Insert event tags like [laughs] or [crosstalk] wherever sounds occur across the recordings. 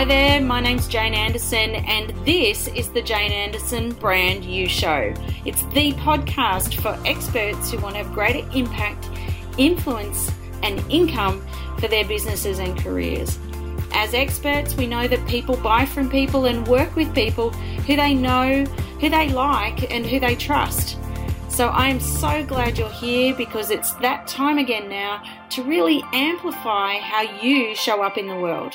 Hi there, my name's Jane Anderson, and this is the Jane Anderson Brand You Show. It's the podcast for experts who want to have greater impact, influence, and income for their businesses and careers. As experts, we know that people buy from people and work with people who they know, who they like, and who they trust. So I am so glad you're here because it's that time again now to really amplify how you show up in the world.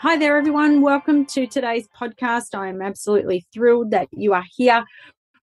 Hi there, everyone. Welcome to today's podcast. I am absolutely thrilled that you are here.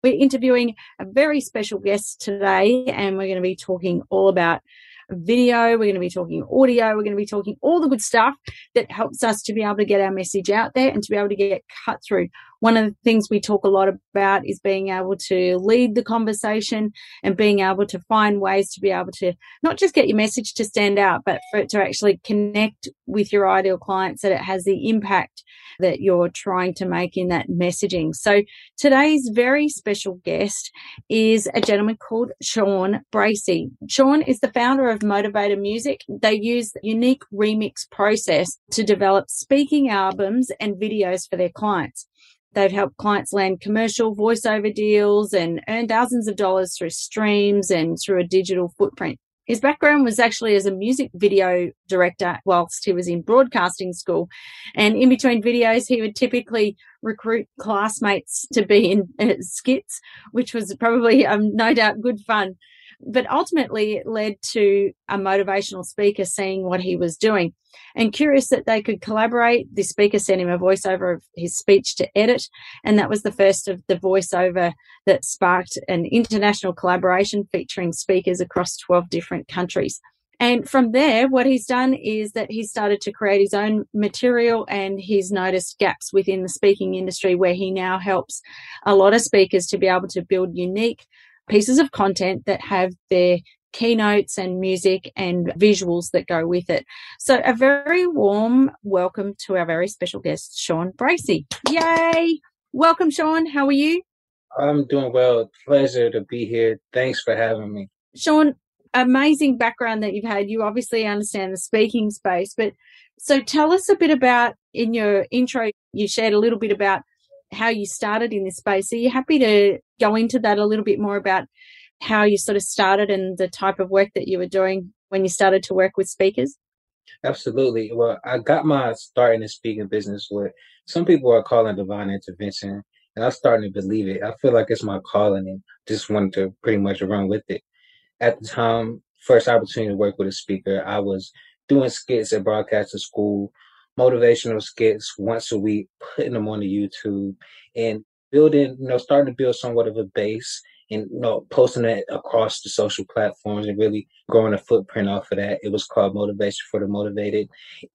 We're interviewing a very special guest today, and we're going to be talking all about video, we're going to be talking audio, we're going to be talking all the good stuff that helps us to be able to get our message out there and to be able to get cut through. One of the things we talk a lot about is being able to lead the conversation and being able to find ways to be able to not just get your message to stand out, but for it to actually connect with your ideal clients that it has the impact that you're trying to make in that messaging. So today's very special guest is a gentleman called Sean Bracey. Sean is the founder of Motivator Music. They use the unique remix process to develop speaking albums and videos for their clients. They've helped clients land commercial voiceover deals and earn thousands of dollars through streams and through a digital footprint. His background was actually as a music video director whilst he was in broadcasting school. And in between videos, he would typically recruit classmates to be in uh, skits, which was probably um, no doubt good fun. But ultimately, it led to a motivational speaker seeing what he was doing. And curious that they could collaborate, the speaker sent him a voiceover of his speech to edit. And that was the first of the voiceover that sparked an international collaboration featuring speakers across 12 different countries. And from there, what he's done is that he started to create his own material and he's noticed gaps within the speaking industry where he now helps a lot of speakers to be able to build unique pieces of content that have their keynotes and music and visuals that go with it. So a very warm welcome to our very special guest, Sean Bracey. Yay! Welcome, Sean. How are you? I'm doing well. Pleasure to be here. Thanks for having me. Sean, amazing background that you've had. You obviously understand the speaking space, but so tell us a bit about in your intro, you shared a little bit about how you started in this space. Are you happy to go into that a little bit more about how you sort of started and the type of work that you were doing when you started to work with speakers? Absolutely. Well, I got my start in the speaking business with some people are calling divine intervention, and I'm starting to believe it. I feel like it's my calling and just wanted to pretty much run with it. At the time, first opportunity to work with a speaker, I was doing skits at broadcaster school, motivational skits once a week, putting them on the YouTube and building, you know, starting to build somewhat of a base and you know posting it across the social platforms and really growing a footprint off of that. It was called Motivation for the Motivated.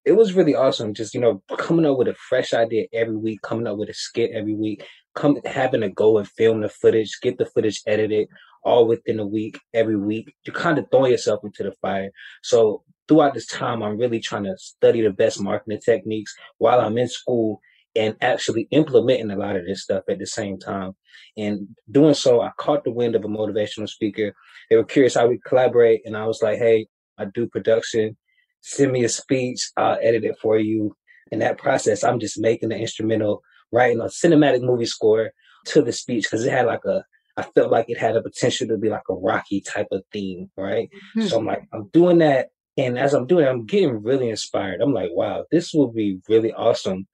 It was really awesome. Just you know coming up with a fresh idea every week, coming up with a skit every week, come having to go and film the footage, get the footage edited all within a week, every week. you're kind of throw yourself into the fire. So throughout this time, I'm really trying to study the best marketing techniques while I'm in school and actually implementing a lot of this stuff at the same time. And doing so, I caught the wind of a motivational speaker. They were curious how we collaborate, and I was like, "Hey, I do production. Send me a speech. I'll edit it for you." In that process, I'm just making the instrumental, writing a cinematic movie score to the speech because it had like a I felt like it had a potential to be like a Rocky type of theme, right? Mm-hmm. So I'm like, I'm doing that. And as I'm doing it, I'm getting really inspired. I'm like, wow, this will be really awesome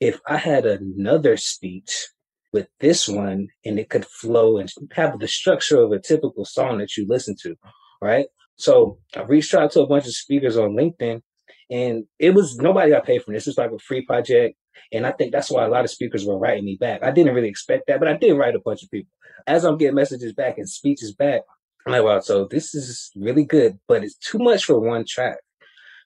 if I had another speech with this one and it could flow and have the structure of a typical song that you listen to, right? So I reached out to a bunch of speakers on LinkedIn and it was nobody got paid for this. It's like a free project. And I think that's why a lot of speakers were writing me back. I didn't really expect that, but I did write a bunch of people. As I'm getting messages back and speeches back, I'm like, wow, so this is really good, but it's too much for one track.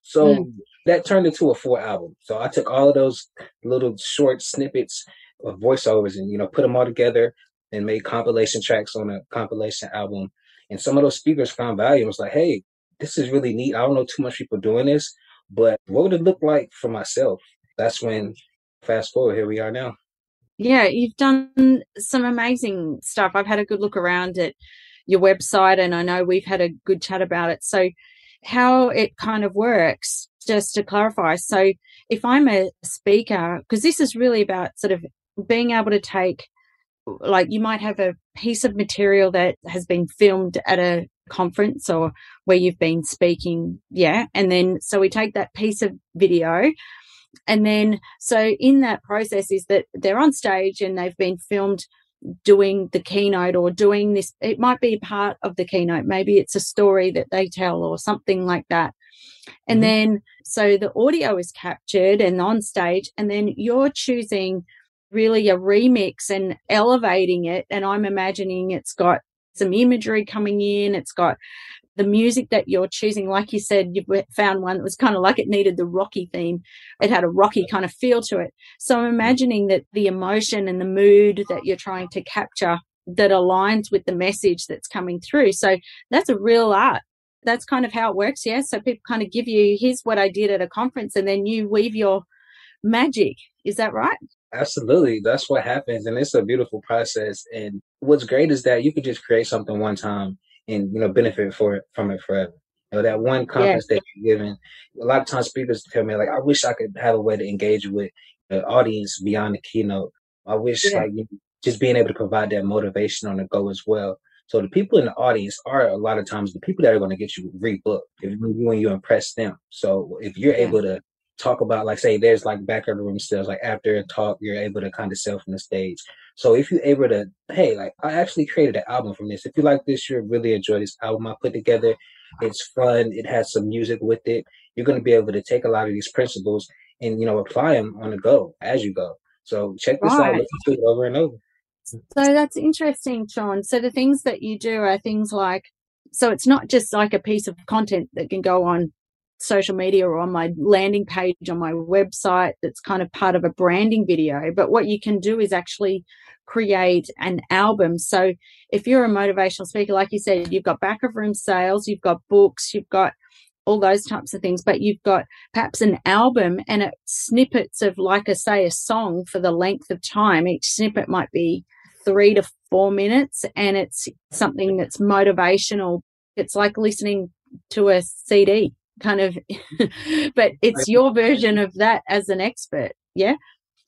So mm. that turned into a full album. So I took all of those little short snippets of voiceovers and, you know, put them all together and made compilation tracks on a compilation album. And some of those speakers found value and was like, hey, this is really neat. I don't know too much people doing this, but what would it look like for myself? That's when fast forward, here we are now. Yeah, you've done some amazing stuff. I've had a good look around at your website and I know we've had a good chat about it. So how it kind of works. just to clarify, so if I'm a speaker, because this is really about sort of being able to take, like, you might have a piece of material that has been filmed at a conference or where you've been speaking. Yeah. And then, so we take that piece of video. And then, so in that process is that they're on stage and they've been filmed doing the keynote or doing this. It might be part of the keynote. Maybe it's a story that they tell or something like that. And mm-hmm. then, so the audio is captured and on stage, and then you're choosing really a remix and elevating it. And I'm imagining it's got some imagery coming in. It's got the music that you're choosing. Like you said, you found one that was kind of like it needed the rocky theme. It had a rocky kind of feel to it. So I'm mm. imagining that the emotion and the mood that you're trying to capture that aligns with the message that's coming through. So that's a real art. That's kind of how it works. Yeah. So people kind of give you, here's what I did at a conference and then you weave your magic. Is that right? Absolutely. That's what happens. And it's a beautiful process. And what's great is that you could just create something one time and, you know, benefit for it, from it forever. You know, that one conference that you're giving, a lot of times speakers tell me like, I wish I could have a way to engage with the audience beyond the keynote. I wish yeah. like you just being able to provide that motivation on the go as well. So the people in the audience are a lot of times the people that are going to get you rebooked if you when you impress them. So if you're yeah. able to talk about like say there's like back of the room sales like after a talk you're able to kind of sell from the stage. So if you're able to hey like i actually created an album from this. If you like this you'll really enjoy this album i put together. It's fun. It has some music with it. You're going to be able to take a lot of these principles and you know apply them on the go as you go. So check this right. out listen to it over and over. So that's interesting sean. So the things that you do are things like so it's not just like a piece of content that can go on social media or on my landing page on my website that's kind of part of a branding video. But what you can do is actually create an album. So if you're a motivational speaker, like you said, you've got back of room sales, you've got books, you've got all those types of things, but you've got perhaps an album and it snippets of, like I say, a song for the length of time. Each snippet might be three to four minutes and it's something that's motivational. It's like listening to a CD kind of [laughs] but it's your version of that as an expert yeah?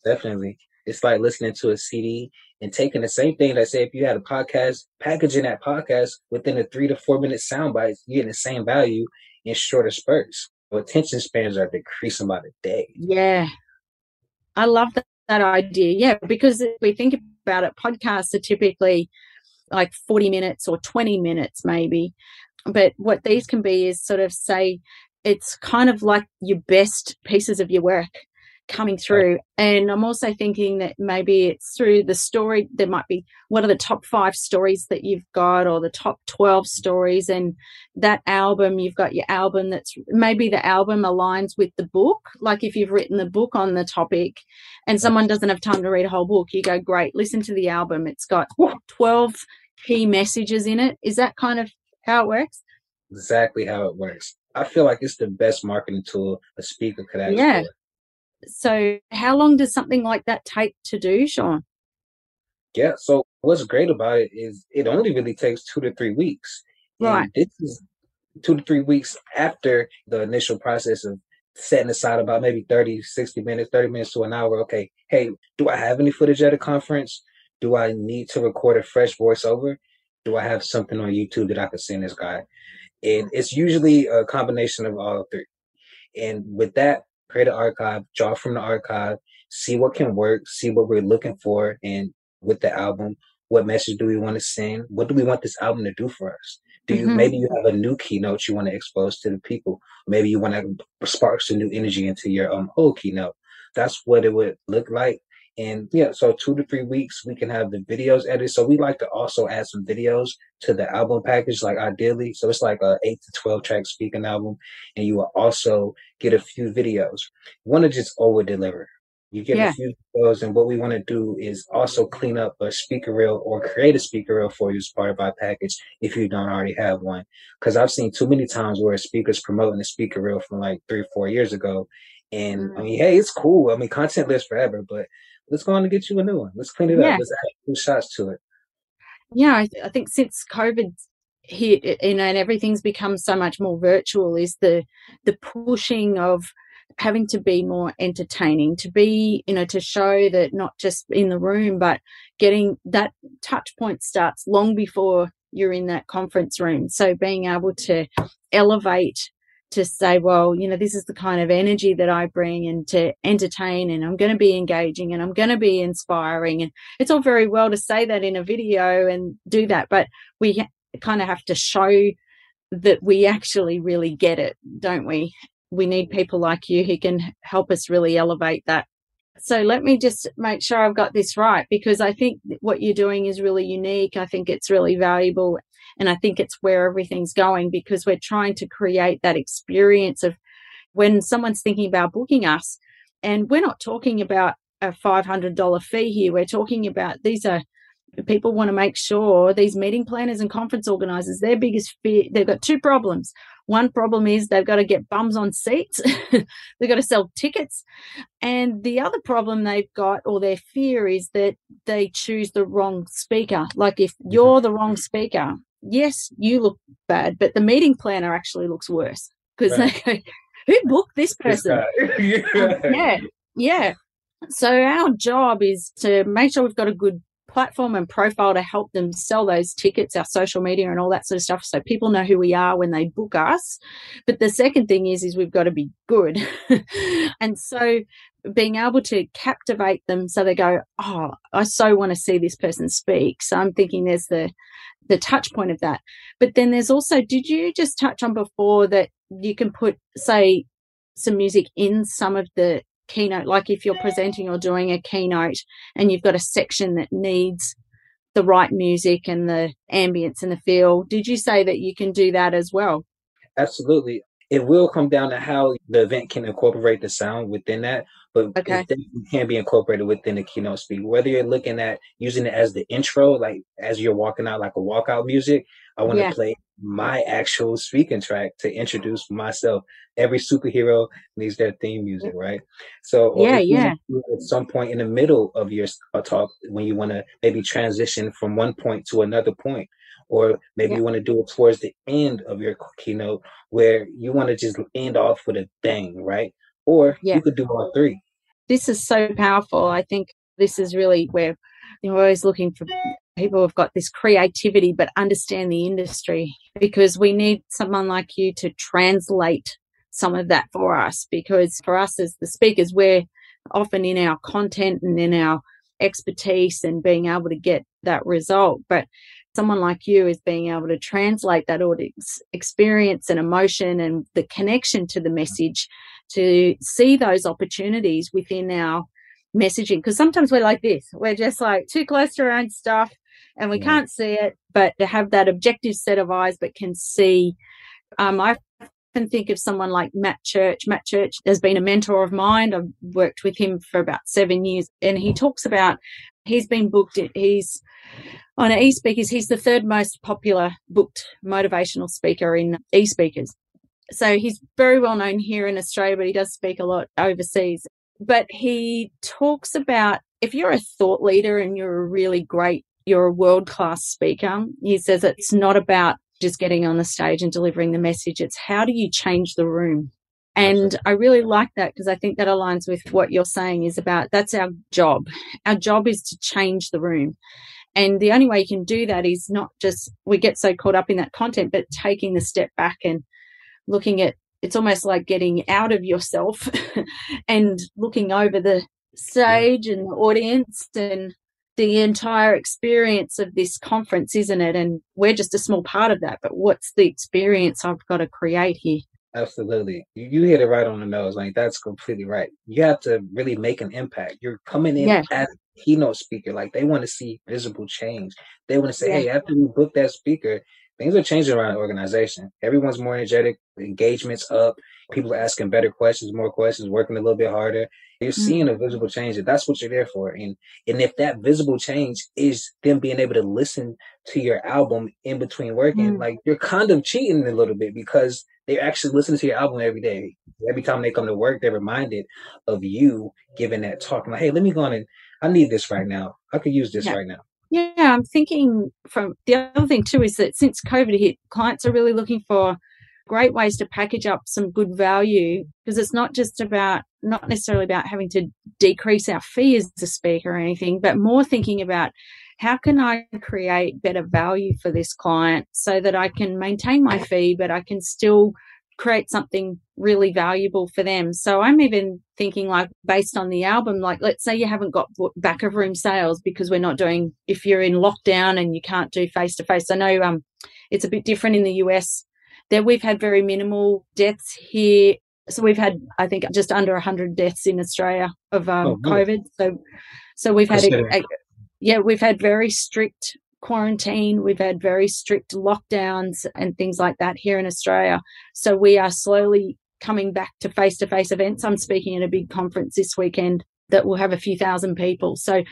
Definitely. It's like listening to a cd and taking the same thing that say if you had a podcast packaging that podcast within a three to four minute sound bites you getting the same value in shorter spurts. Attention spans are decreasing by the day. Yeah. I love that, that idea yeah because if we think about it podcasts are typically like 40 minutes or 20 minutes maybe but what these can be is sort of say it's kind of like your best pieces of your work coming through. And I'm also thinking that maybe it's through the story. There might be what are the top five stories that you've got or the top 12 stories. And that album, you've got your album that's maybe the album aligns with the book. Like if you've written the book on the topic and someone doesn't have time to read a whole book, you go, great, listen to the album. It's got 12 key messages in it. Is that kind of how it works? Exactly how it works. I feel like it's the best marketing tool a speaker could have. Yeah. So, how long does something like that take to do, Sean? Yeah. So, what's great about it is it only really takes two to three weeks. Right. And this is two to three weeks after the initial process of setting aside about maybe 30, 60 minutes, 30 minutes to an hour. Okay. Hey, do I have any footage at a conference? Do I need to record a fresh voiceover? Do I have something on YouTube that I could send this guy? And it's usually a combination of all three. And with that, create an archive, draw from the archive, see what can work, see what we're looking for, and with the album, what message do we want to send? What do we want this album to do for us? Do you mm-hmm. maybe you have a new keynote you want to expose to the people? Maybe you want to spark some new energy into your um old keynote. That's what it would look like. And yeah, so two to three weeks, we can have the videos edited. So we like to also add some videos to the album package, like ideally. So it's like a eight to 12 track speaking album. And you will also get a few videos. Want to just over deliver. You get yeah. a few videos. And what we want to do is also clean up a speaker reel or create a speaker reel for you as part of our package if you don't already have one. Cause I've seen too many times where a speakers promoting a speaker reel from like three or four years ago. And I mm. mean, hey, it's cool. I mean, content lives forever, but let's go on and get you a new one. Let's clean it yeah. up. Let's add some shots to it. Yeah, I, th- I think since COVID here you know and everything's become so much more virtual is the the pushing of having to be more entertaining to be you know to show that not just in the room but getting that touch point starts long before you're in that conference room so being able to elevate to say well you know this is the kind of energy that i bring and to entertain and i'm going to be engaging and i'm going to be inspiring and it's all very well to say that in a video and do that but we kind of have to show that we actually really get it don't we we need people like you who can help us really elevate that. So let me just make sure I've got this right because I think what you're doing is really unique. I think it's really valuable and I think it's where everything's going because we're trying to create that experience of when someone's thinking about booking us and we're not talking about a $500 fee here. We're talking about these are people want to make sure these meeting planners and conference organizers, their biggest fear, they've got two problems. One problem is they've got to get bums on seats, [laughs] they've got to sell tickets. And the other problem they've got, or their fear, is that they choose the wrong speaker. Like if mm-hmm. you're the wrong speaker, yes, you look bad, but the meeting planner actually looks worse because right. they go, who booked this person? [laughs] yeah. Um, yeah. Yeah. So our job is to make sure we've got a good platform and profile to help them sell those tickets, our social media and all that sort of stuff. So people know who we are when they book us. But the second thing is, is we've got to be good. [laughs] and so being able to captivate them so they go, Oh, I so want to see this person speak. So I'm thinking there's the, the touch point of that. But then there's also, did you just touch on before that you can put, say, some music in some of the keynote, like if you're presenting or doing a keynote and you've got a section that needs the right music and the ambience and the feel, did you say that you can do that as well? Absolutely. It will come down to how the event can incorporate the sound within that, but okay. it can be incorporated within the keynote speak. Whether you're looking at using it as the intro, like as you're walking out, like a walkout music, I want to yeah. play my actual speaking track to introduce myself. Every superhero needs their theme music, right? So, yeah, yeah. At some point in the middle of your talk, when you want to maybe transition from one point to another point, or maybe yeah. you want to do it towards the end of your keynote where you want to just end off with a bang, right? Or yeah. you could do all three. This is so powerful. I think this is really where you're always looking for people who've got this creativity but understand the industry because we need someone like you to translate some of that for us because for us as the speakers we're often in our content and in our expertise and being able to get that result but someone like you is being able to translate that audience experience and emotion and the connection to the message to see those opportunities within our messaging because sometimes we're like this we're just like too close to our own stuff and we can't see it, but to have that objective set of eyes, but can see. Um, I can think of someone like Matt Church. Matt Church has been a mentor of mine. I've worked with him for about seven years, and he talks about he's been booked. He's on e-speakers. He's the third most popular booked motivational speaker in e-speakers. So he's very well known here in Australia, but he does speak a lot overseas. But he talks about if you're a thought leader and you're a really great you're a world class speaker. He says it's not about just getting on the stage and delivering the message. It's how do you change the room? And I really like that because I think that aligns with what you're saying is about that's our job. Our job is to change the room. And the only way you can do that is not just we get so caught up in that content, but taking the step back and looking at it's almost like getting out of yourself [laughs] and looking over the stage and the audience and the entire experience of this conference, isn't it? And we're just a small part of that. But what's the experience I've got to create here? Absolutely. You hit it right on the nose. Like that's completely right. You have to really make an impact. You're coming in yeah. as a keynote speaker. Like they want to see visible change. They want to say, yeah. hey, after we book that speaker, things are changing around the organization. Everyone's more energetic, engagement's up, people are asking better questions, more questions, working a little bit harder. You're mm-hmm. seeing a visible change, and that's what you're there for. And and if that visible change is them being able to listen to your album in between working, mm-hmm. like you're kind of cheating a little bit because they're actually listening to your album every day. Every time they come to work, they're reminded of you giving that talk. I'm like, hey, let me go on and I need this right now. I could use this yeah. right now. Yeah, I'm thinking from the other thing too is that since COVID hit, clients are really looking for great ways to package up some good value because it's not just about not necessarily about having to decrease our fee as a speaker or anything, but more thinking about how can I create better value for this client so that I can maintain my fee, but I can still create something really valuable for them. So I'm even thinking like based on the album, like let's say you haven't got back of room sales because we're not doing, if you're in lockdown and you can't do face to face. I know um, it's a bit different in the US that we've had very minimal deaths here. So we've had, I think, just under 100 deaths in Australia of um, oh, COVID. So, so we've had, a, a, yeah, we've had very strict quarantine. We've had very strict lockdowns and things like that here in Australia. So we are slowly coming back to face to face events. I'm speaking at a big conference this weekend that will have a few thousand people. So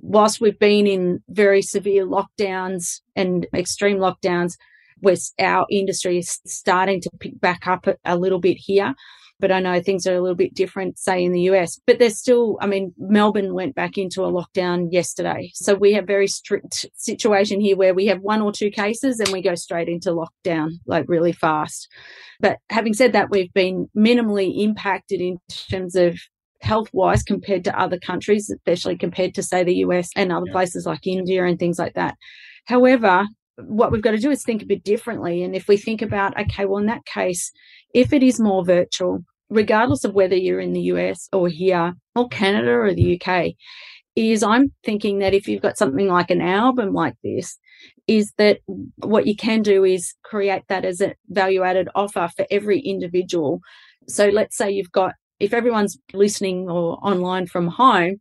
whilst we've been in very severe lockdowns and extreme lockdowns, where our industry is starting to pick back up a, a little bit here. But I know things are a little bit different, say in the US. But there's still, I mean, Melbourne went back into a lockdown yesterday. So we have very strict situation here where we have one or two cases and we go straight into lockdown like really fast. But having said that, we've been minimally impacted in terms of health wise compared to other countries, especially compared to, say, the US and other yeah. places like India and things like that. However, what we've got to do is think a bit differently. And if we think about, okay, well, in that case, if it is more virtual, regardless of whether you're in the US or here or Canada or the UK, is I'm thinking that if you've got something like an album like this, is that what you can do is create that as a value added offer for every individual. So let's say you've got, if everyone's listening or online from home,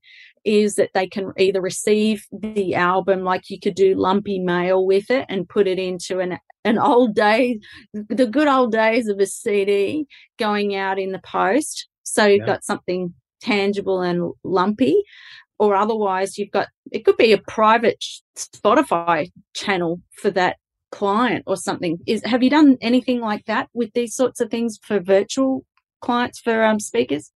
is that they can either receive the album, like you could do lumpy mail with it and put it into an an old day, the good old days of a CD going out in the post. So you've yeah. got something tangible and lumpy, or otherwise you've got it could be a private Spotify channel for that client or something. Is have you done anything like that with these sorts of things for virtual clients for um, speakers?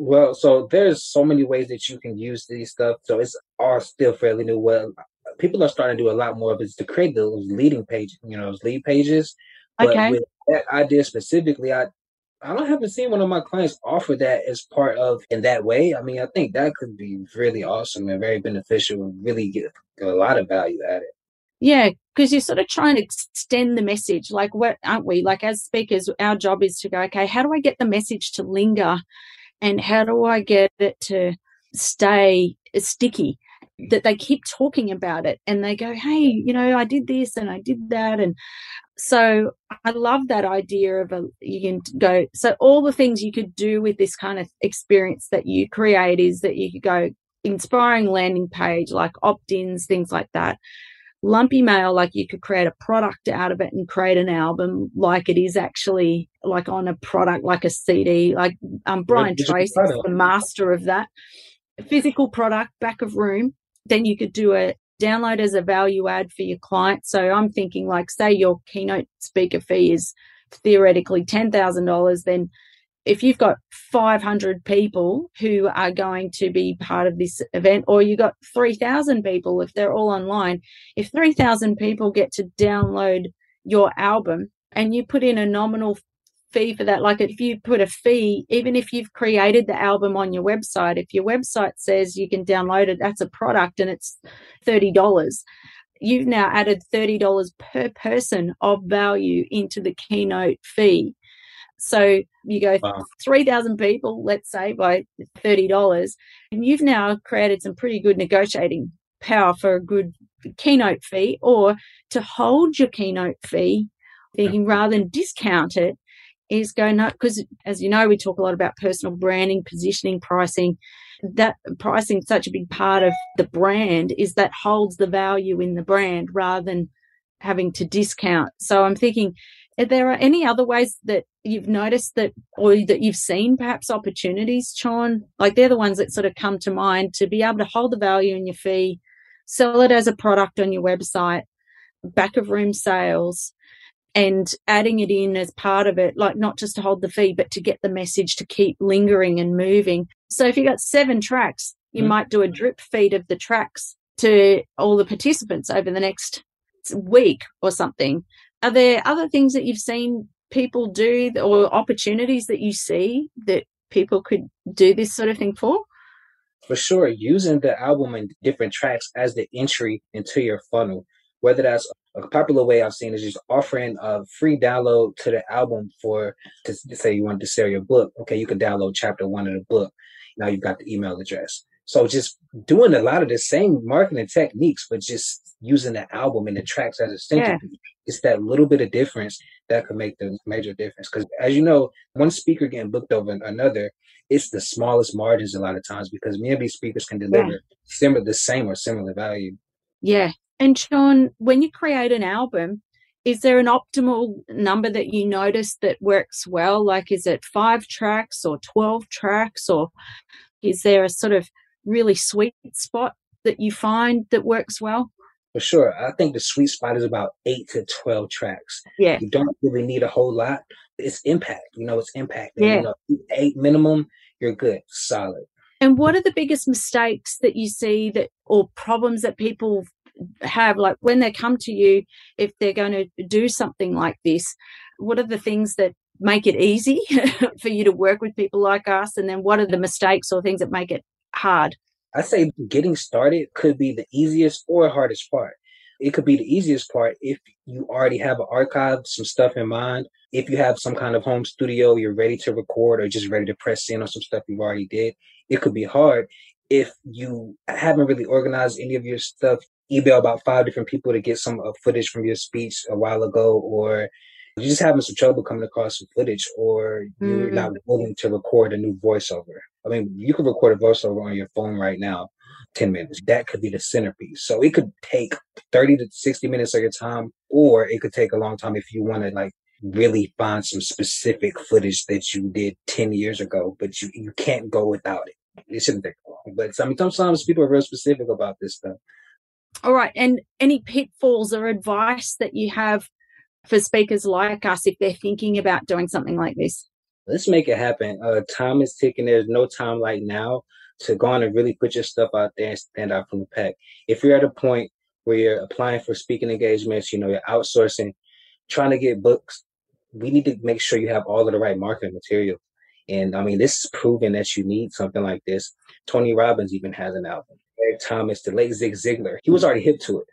Well, so there's so many ways that you can use these stuff. So it's all still fairly new. Well, people are starting to do a lot more of it to create those leading pages, you know, those lead pages. But okay. with that idea specifically, I I don't haven't seen one of my clients offer that as part of in that way. I mean, I think that could be really awesome and very beneficial and really get a lot of value at it. Yeah, because you're sort of trying to extend the message. Like, what aren't we? Like, as speakers, our job is to go, okay, how do I get the message to linger and how do I get it to stay sticky? Mm. That they keep talking about it and they go, hey, you know, I did this and I did that. And so I love that idea of a, you can go, so all the things you could do with this kind of experience that you create is that you could go inspiring landing page, like opt ins, things like that lumpy mail like you could create a product out of it and create an album like it is actually like on a product like a cd like um, brian tracy is the master of that. Physical product back of room then you could do a download as a value add for your client. So i'm thinking like say your keynote speaker fee is theoretically $10000 then if you've got 500 people who are going to be part of this event, or you've got 3,000 people, if they're all online, if 3,000 people get to download your album and you put in a nominal fee for that, like if you put a fee, even if you've created the album on your website, if your website says you can download it, that's a product and it's $30 you've now added $30 per person of value into the keynote fee. So you go wow. 3,000 people, let's say, by $30, and you've now created some pretty good negotiating power for a good keynote fee or to hold your keynote fee, thinking rather than discount it, is going no, because as you know, we talk a lot about personal branding, positioning, pricing. That pricing such a big part of the brand is that holds the value in the brand rather than having to discount. So I'm thinking if there are any other ways that you've noticed that or that you've seen perhaps opportunities, Sean? Like they're the ones that sort of come to mind to be able to hold the value in your fee, sell it as a product on your website, back of room sales, and adding it in as part of it, like not just to hold the fee, but to get the message to keep lingering and moving. So if you got seven tracks, you mm-hmm. might do a drip feed of the tracks to all the participants over the next week or something. Are there other things that you've seen people do or opportunities that you see that people could do this sort of thing for? For sure, using the album and different tracks as the entry into your funnel, whether that's a popular way I've seen is just offering a free download to the album for to say you want to sell your book. Okay, you can download chapter one of the book. Now you've got the email address. So just doing a lot of the same marketing techniques, but just using the album and the tracks as a centerpiece. Yeah. It's that little bit of difference that could make the major difference. Because as you know, one speaker getting booked over another, it's the smallest margins a lot of times because many of these speakers can deliver yeah. similar, the same or similar value. Yeah. And Sean, when you create an album, is there an optimal number that you notice that works well? Like, is it five tracks or 12 tracks, or is there a sort of really sweet spot that you find that works well? For sure. I think the sweet spot is about eight to 12 tracks. Yeah. You don't really need a whole lot. It's impact. You know, it's impact. And, yeah. You know, eight minimum, you're good, solid. And what are the biggest mistakes that you see that, or problems that people have, like when they come to you, if they're going to do something like this, what are the things that make it easy [laughs] for you to work with people like us? And then what are the mistakes or things that make it hard? I say getting started could be the easiest or hardest part. It could be the easiest part if you already have an archive, some stuff in mind. If you have some kind of home studio, you're ready to record or just ready to press in on some stuff you've already did. It could be hard if you haven't really organized any of your stuff. Email about five different people to get some uh, footage from your speech a while ago, or you're just having some trouble coming across some footage, or you're mm-hmm. not willing to record a new voiceover. I mean, you could record a voiceover on your phone right now, 10 minutes. That could be the centerpiece. So it could take 30 to 60 minutes of your time, or it could take a long time if you want to like really find some specific footage that you did 10 years ago, but you, you can't go without it. It shouldn't take long. But I mean, sometimes people are real specific about this stuff. All right. And any pitfalls or advice that you have for speakers like us if they're thinking about doing something like this? Let's make it happen. Uh, time is ticking. There's no time like now to go on and really put your stuff out there and stand out from the pack. If you're at a point where you're applying for speaking engagements, you know, you're outsourcing, trying to get books, we need to make sure you have all of the right marketing material. And I mean, this is proven that you need something like this. Tony Robbins even has an album. Eric Thomas, the late Zig Ziglar, he was already hip to it.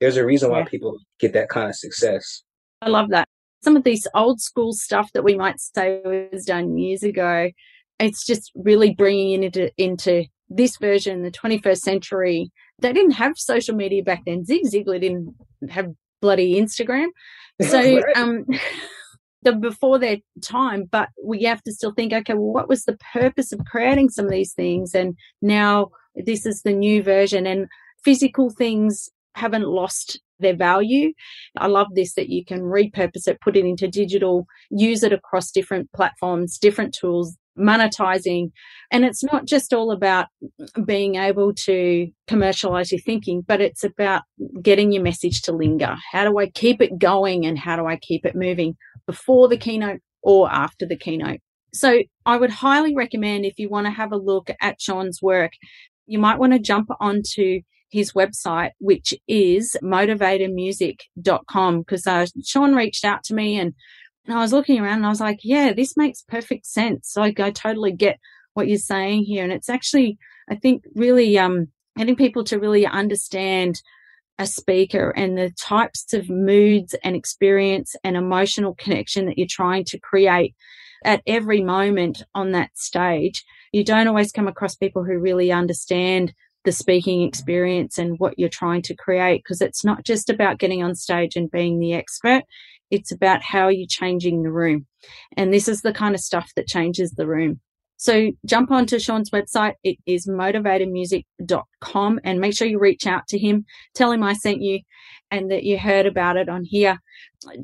There's a reason why people get that kind of success. I love that some of these old school stuff that we might say was done years ago, it's just really bringing it into, into this version, the 21st century. They didn't have social media back then. Zig Ziglar didn't have bloody Instagram. [laughs] So, um, [laughs] the before their time, but we have to still think, okay, well, what was the purpose of creating some of these things? And now this is the new version and physical things haven't lost their value. I love this that you can repurpose it, put it into digital, use it across different platforms, different tools, monetizing. And it's not just all about being able to commercialize your thinking, but it's about getting your message to linger. How do I keep it going and how do I keep it moving before the keynote or after the keynote? So I would highly recommend if you want to have a look at Sean's work, you might want to jump onto his website, which is motivatormusic.com. Because uh, Sean reached out to me and, and I was looking around and I was like, yeah, this makes perfect sense. Like, I totally get what you're saying here. And it's actually, I think, really um, getting people to really understand a speaker and the types of moods and experience and emotional connection that you're trying to create at every moment on that stage. You don't always come across people who really understand the speaking experience and what you're trying to create because it's not just about getting on stage and being the expert it's about how you're changing the room and this is the kind of stuff that changes the room so jump onto Sean's website. It is motivatormusic.com and make sure you reach out to him. Tell him I sent you and that you heard about it on here.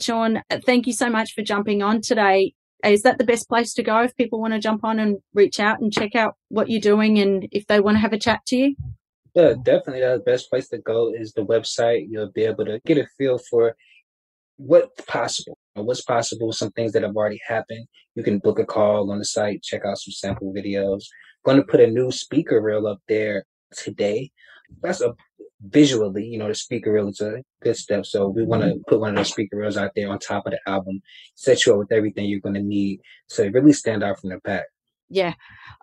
Sean, thank you so much for jumping on today is that the best place to go if people want to jump on and reach out and check out what you're doing and if they want to have a chat to you? Yeah, definitely. Uh, the best place to go is the website. You'll be able to get a feel for what's possible. What's possible, some things that have already happened. You can book a call on the site, check out some sample videos. Going to put a new speaker reel up there today. That's a visually, you know, the speaker reel is a good step. So we want to mm-hmm. put one of those speaker reels out there on top of the album, set you up with everything you're going to need to really stand out from the pack yeah,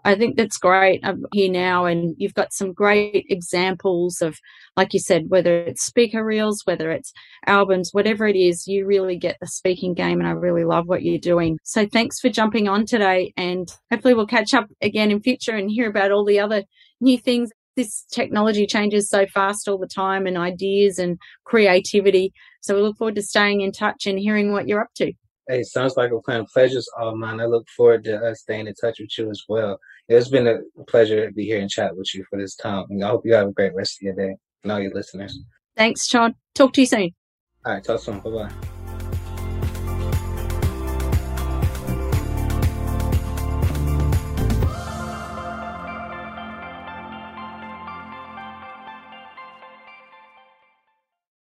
I think that's great. I'm here now, and you've got some great examples of, like you said, whether it's speaker reels, whether it's albums, whatever it is, you really get the speaking game, and I really love what you're doing. So thanks for jumping on today, and hopefully we'll catch up again in future and hear about all the other new things. This technology changes so fast all the time, and ideas and creativity. So we look forward to staying in touch and hearing what you're up to. Hey, sounds like a plan. Pleasure's all mine. I look forward to uh, staying in touch with you as well. It's been a pleasure to be here and chat with you for this time. And I hope you have a great rest of your day and all your listeners. Thanks, Sean. Talk to you soon. All right, talk soon. Bye bye.